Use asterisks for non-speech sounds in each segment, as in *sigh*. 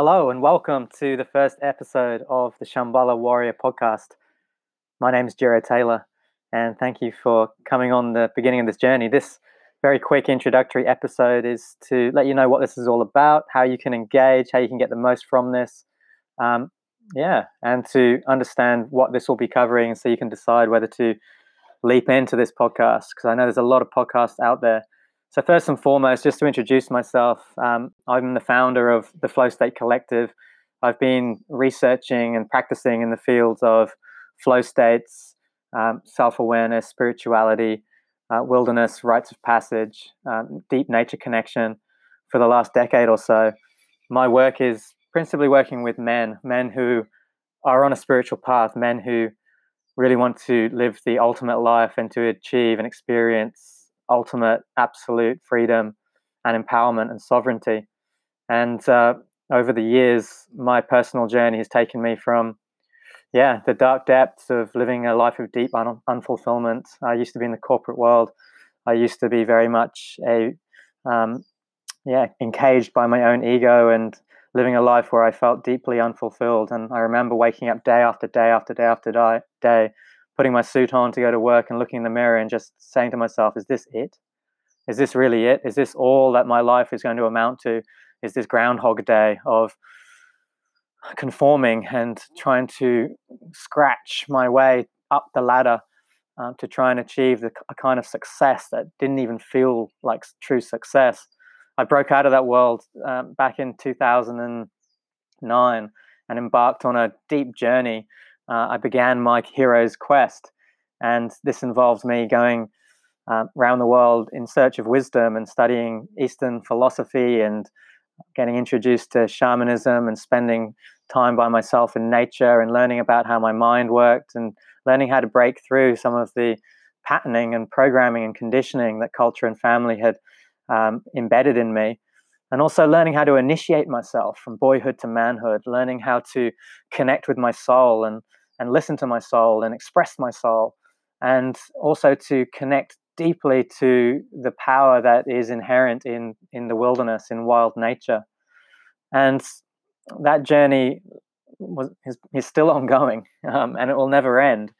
Hello and welcome to the first episode of the Shambhala Warrior podcast. My name is Jiro Taylor, and thank you for coming on the beginning of this journey. This very quick introductory episode is to let you know what this is all about, how you can engage, how you can get the most from this. Um, yeah, and to understand what this will be covering so you can decide whether to leap into this podcast because I know there's a lot of podcasts out there so, first and foremost, just to introduce myself, um, I'm the founder of the Flow State Collective. I've been researching and practicing in the fields of flow states, um, self awareness, spirituality, uh, wilderness, rites of passage, um, deep nature connection for the last decade or so. My work is principally working with men, men who are on a spiritual path, men who really want to live the ultimate life and to achieve and experience ultimate absolute freedom and empowerment and sovereignty. And uh, over the years, my personal journey has taken me from, yeah, the dark depths of living a life of deep un- unfulfillment. I used to be in the corporate world. I used to be very much a, um, yeah, encaged by my own ego and living a life where I felt deeply unfulfilled. And I remember waking up day after day after day after day, day putting my suit on to go to work and looking in the mirror and just saying to myself, is this it? Is this really it? Is this all that my life is going to amount to? Is this groundhog day of conforming and trying to scratch my way up the ladder uh, to try and achieve the, a kind of success that didn't even feel like true success? I broke out of that world um, back in 2009 and embarked on a deep journey uh, I began my hero's quest. And this involves me going uh, around the world in search of wisdom and studying Eastern philosophy and getting introduced to shamanism and spending time by myself in nature and learning about how my mind worked and learning how to break through some of the patterning and programming and conditioning that culture and family had um, embedded in me and also learning how to initiate myself from boyhood to manhood learning how to connect with my soul and and listen to my soul and express my soul, and also to connect deeply to the power that is inherent in in the wilderness, in wild nature, and that journey was is, is still *laughs* ongoing, um, and it will never end.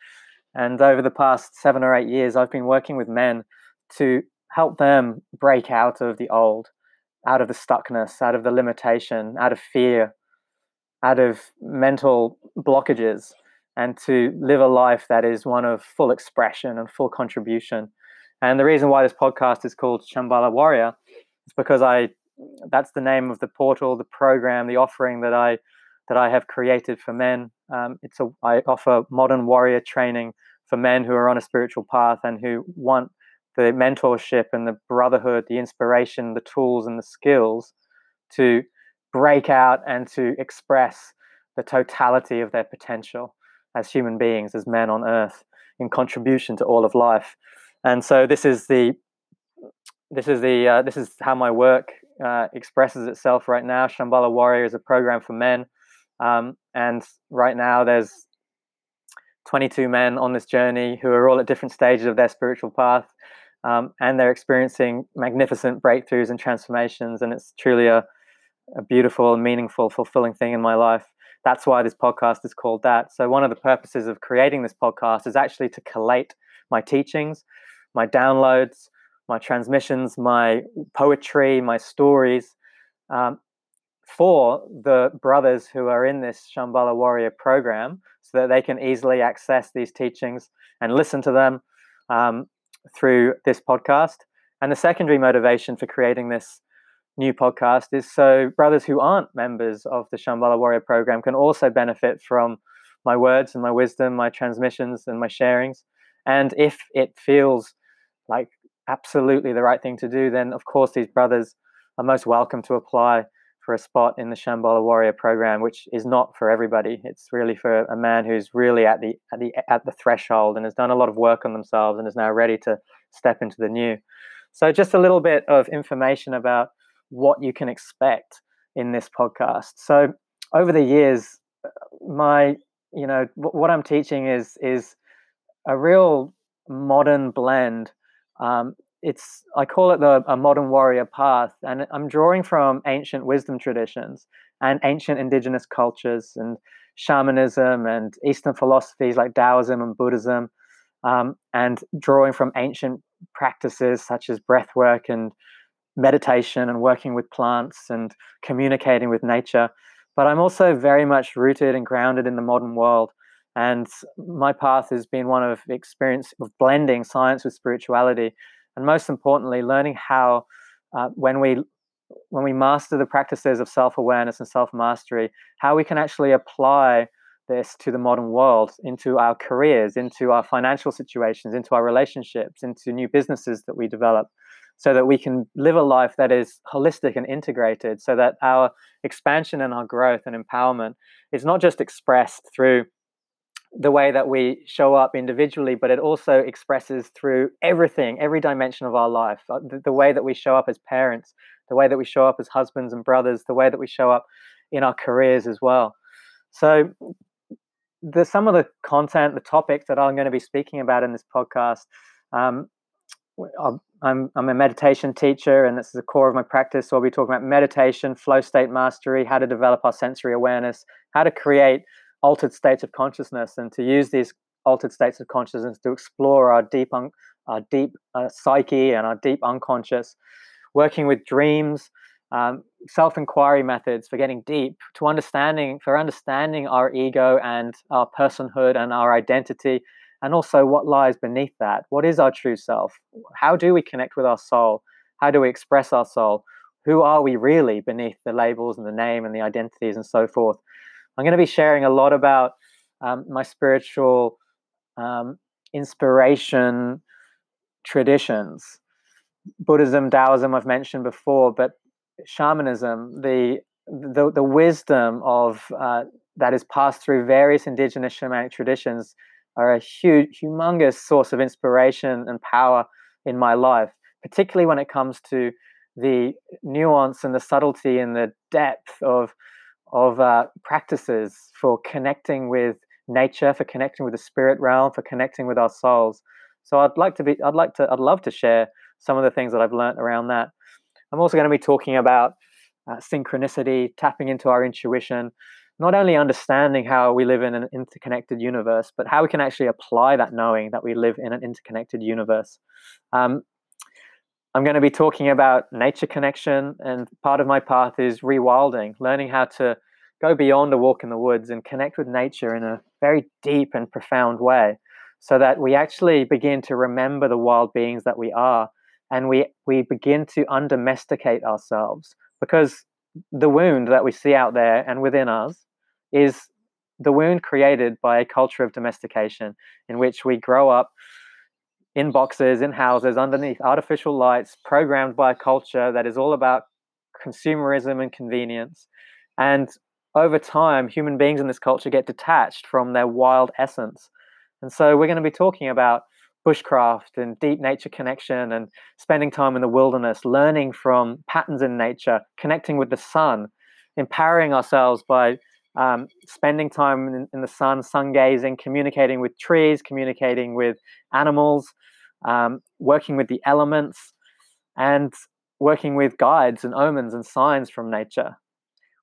And over the past seven or eight years, I've been working with men to help them break out of the old, out of the stuckness, out of the limitation, out of fear, out of mental blockages, and to live a life that is one of full expression and full contribution. And the reason why this podcast is called Shambhala Warrior is because I that's the name of the portal, the program, the offering that I that I have created for men. Um, it's a I offer modern warrior training for men who are on a spiritual path and who want the mentorship and the brotherhood, the inspiration, the tools and the skills to break out and to express the totality of their potential as human beings, as men on earth, in contribution to all of life. And so this is the this is the uh, this is how my work uh, expresses itself right now. Shambhala Warrior is a program for men, um, and right now there's 22 men on this journey who are all at different stages of their spiritual path, um, and they're experiencing magnificent breakthroughs and transformations. And it's truly a, a beautiful, meaningful, fulfilling thing in my life that's why this podcast is called that. So, one of the purposes of creating this podcast is actually to collate my teachings, my downloads, my transmissions, my poetry, my stories um, for the brothers who are in this Shambhala Warrior program so that they can easily access these teachings and listen to them um, through this podcast. And the secondary motivation for creating this new podcast is so brothers who aren't members of the Shambhala Warrior program can also benefit from my words and my wisdom, my transmissions and my sharings. And if it feels like absolutely the right thing to do, then of course these brothers are most welcome to apply for a spot in the Shambhala Warrior program, which is not for everybody. It's really for a man who's really at the at the at the threshold and has done a lot of work on themselves and is now ready to step into the new. So just a little bit of information about what you can expect in this podcast. So over the years, my you know what I'm teaching is is a real modern blend um, it's I call it the a modern warrior path, and I'm drawing from ancient wisdom traditions and ancient indigenous cultures and shamanism and Eastern philosophies like Taoism and Buddhism, um, and drawing from ancient practices such as breath work and meditation and working with plants and communicating with nature. But I'm also very much rooted and grounded in the modern world. And my path has been one of experience of blending science with spirituality and most importantly, learning how uh, when we when we master the practices of self-awareness and self-mastery, how we can actually apply this to the modern world, into our careers, into our financial situations, into our relationships, into new businesses that we develop, so that we can live a life that is holistic and integrated, so that our expansion and our growth and empowerment is not just expressed through the way that we show up individually, but it also expresses through everything, every dimension of our life. Uh, the, the, way that we show up as parents, the way that we show up as husbands and brothers, the way that we show up in our careers as well. So, the some of the content, the topics that I'm going to be speaking about in this podcast. Um, I'm, I'm a meditation teacher, and this is the core of my practice. So I'll be talking about meditation, flow state mastery, how to develop our sensory awareness, how to create altered states of consciousness and to use these altered states of consciousness to explore our deep un- our deep uh, psyche and our deep unconscious working with dreams um, self-inquiry methods for getting deep to understanding for understanding our ego and our personhood and our identity and also what lies beneath that. What is our true self? How do we connect with our soul? How do we express our soul? Who are we really beneath the labels and the name and the identities and so forth? I'm going to be sharing a lot about um, my spiritual um, inspiration traditions. Buddhism, Taoism, I've mentioned before, but shamanism, the the, the wisdom of uh, that is passed through various indigenous shamanic traditions are a huge, humongous source of inspiration and power in my life, particularly when it comes to the nuance and the subtlety and the depth of of uh, practices for connecting with nature, for connecting with the spirit realm, for connecting with our souls. So I'd like to be, I'd like to, I'd love to share some of the things that I've learned around that. I'm also going to be talking about uh, synchronicity, tapping into our intuition, not only understanding how we live in an interconnected universe, but how we can actually apply that knowing that we live in an interconnected universe. Um, I'm going to be talking about nature connection, and part of my path is rewilding, learning how to go beyond a walk in the woods and connect with nature in a very deep and profound way so that we actually begin to remember the wild beings that we are and we, we begin to undomesticate ourselves because the wound that we see out there and within us is the wound created by a culture of domestication in which we grow up in boxes, in houses, underneath artificial lights, programmed by a culture that is all about consumerism and convenience. And over time, human beings in this culture get detached from their wild essence. And so we're going to be talking about bushcraft and deep nature connection and spending time in the wilderness, learning from patterns in nature, connecting with the sun, empowering ourselves by um, spending time in, in, the sun, sun gazing, communicating with trees, communicating with animals, um, working with the elements, and working with guides and omens and signs from nature.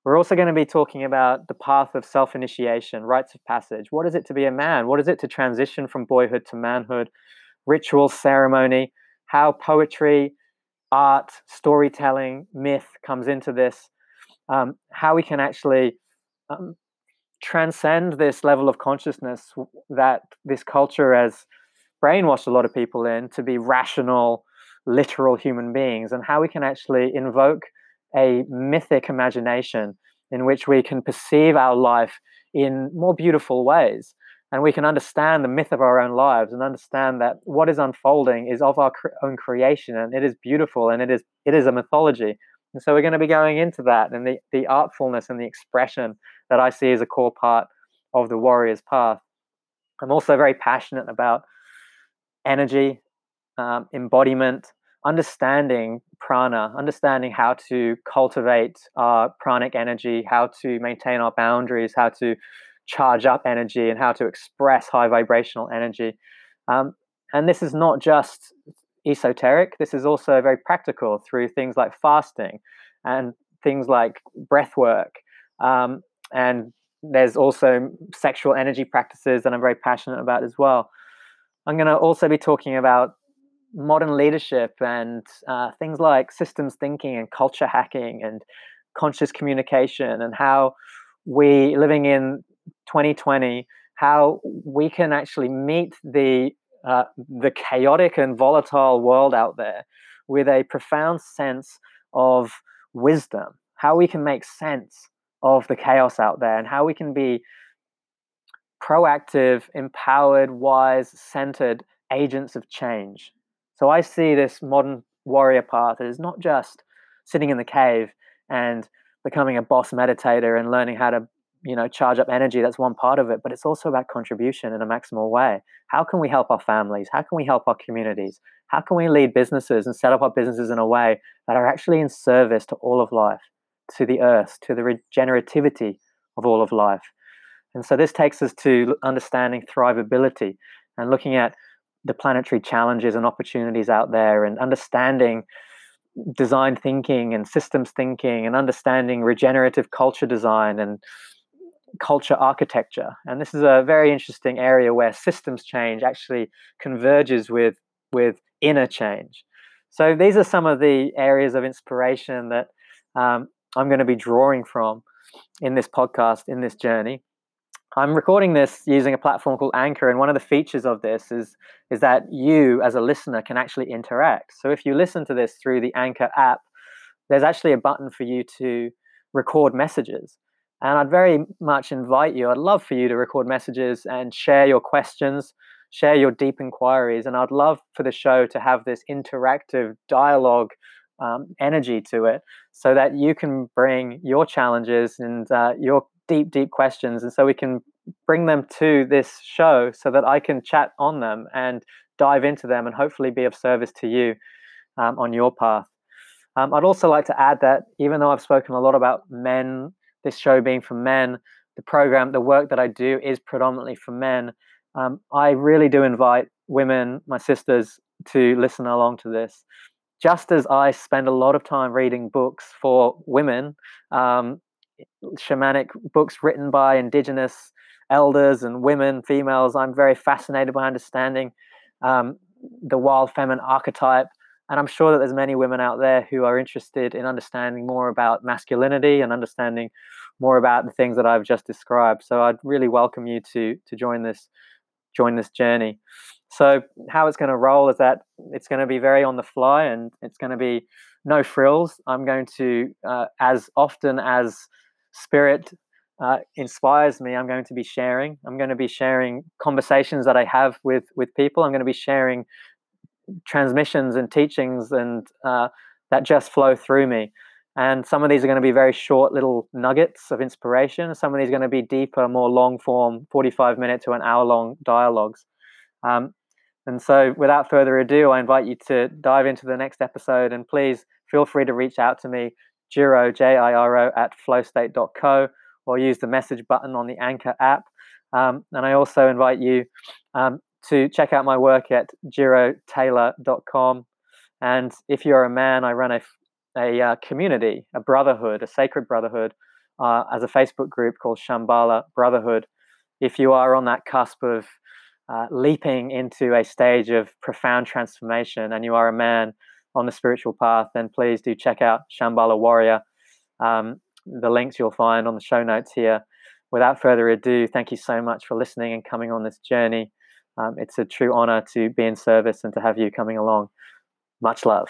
We're also going to be talking about the path of self initiation, rites of passage. What is it to be a man? What is it to transition from boyhood to manhood? Ritual, ceremony, how poetry, art, storytelling, myth comes into this, um, how we can actually um, transcend this level of consciousness that this culture has brainwashed a lot of people in to be rational, literal human beings, and how we can actually invoke a mythic imagination in which we can perceive our life in more beautiful ways. And we can understand the myth of our own lives and understand that what is unfolding is of our own creation and it is beautiful and it is it is a mythology. And so we're going to be going into that and the, the artfulness and the expression that I see as a core part of the warrior's path. I'm also very passionate about energy, um, embodiment, understanding prana, understanding how to cultivate our pranic energy, how to maintain our boundaries, how to charge up energy, and how to express high vibrational energy. Um, and this is not just esoteric. This is also very practical through things like fasting and things like breath work. Um, and there's also sexual energy practices that I'm very passionate about as well. I'm going to also be talking about modern leadership and uh, things like systems thinking and culture hacking and conscious communication and how we living in 2020 how we can actually meet the uh, the chaotic and volatile world out there with a profound sense of wisdom how we can make sense of the chaos out there and how we can be proactive empowered wise centered agents of change. So i see this modern warrior path as not just sitting in the cave and becoming a boss meditator and learning how to you know charge up energy that's one part of it but it's also about contribution in a maximal way. How can we help our families? How can we help our communities? How can we lead businesses and set up our businesses in a way that are actually in service to all of life to the earth to the regenerativity of all of life and so this takes us to understanding thrivability and looking at the planetary challenges and opportunities out there and understanding design thinking and systems thinking and understanding regenerative culture design and culture architecture. And this is a very interesting area where systems change actually converges with, with inner change. So these are some of the areas of inspiration that um, I'm going to be drawing from in this podcast, in this journey. I'm recording this using a platform called Anchor, and one of the features of this is is that you, as a listener, can actually interact. So if you listen to this through the Anchor app, there's actually a button for you to record messages. And I'd very much invite you, I'd love for you to record messages and share your questions, share your deep inquiries. And I'd love for the show to have this interactive dialogue um, energy to it so that you can bring your challenges and uh, your deep, deep questions. And so we can bring them to this show so that I can chat on them and dive into them and hopefully be of service to you um, on your path. Um, I'd also like to add that even though I've spoken a lot about men this show being for men, the program, the work that I do is predominantly for men. Um, I really do invite women, my sisters, to listen along to this. Just as I spend a lot of time reading books for women, um, shamanic books written by indigenous elders and women, females, I'm very fascinated by understanding um, the wild feminine archetype. And i'm sure that there's many women out there who are interested in understanding more about masculinity and understanding more about the things that i've just described. So i'd really welcome you to to join this join this journey so how it's going to roll is that it's going to be very on the fly and it's going to be no frills i'm going to uh, as often as spirit uh, inspires me i'm going to be sharing i'm going to be sharing conversations that i have with with people i'm going to be sharing transmissions and teachings and uh, that just flow through me. And some of these are going to be very short little nuggets of inspiration. Some of these are going to be deeper, more long form, 45 minute to an hour long dialogues. Um, and so, without further ado, I invite you to dive into the next episode. And please feel free to reach out to me, Jiro, J I R O, at flowstate.co, or use the message button on the Anchor app. Um, and I also invite you um, to check out my work at jirotaylor.com. And if you're a man, I run a, a uh, community, a brotherhood, a sacred brotherhood, uh, as a Facebook group called Shambhala Brotherhood. If you are on that cusp of uh, leaping into a stage of profound transformation and you are a man on the spiritual path, then please do check out Shambhala Warrior. Um, the links you'll find on the show notes here. Without further ado, thank you so much for listening and coming on this journey. Um, it's a true honor to be in service and to have you coming along. Much love.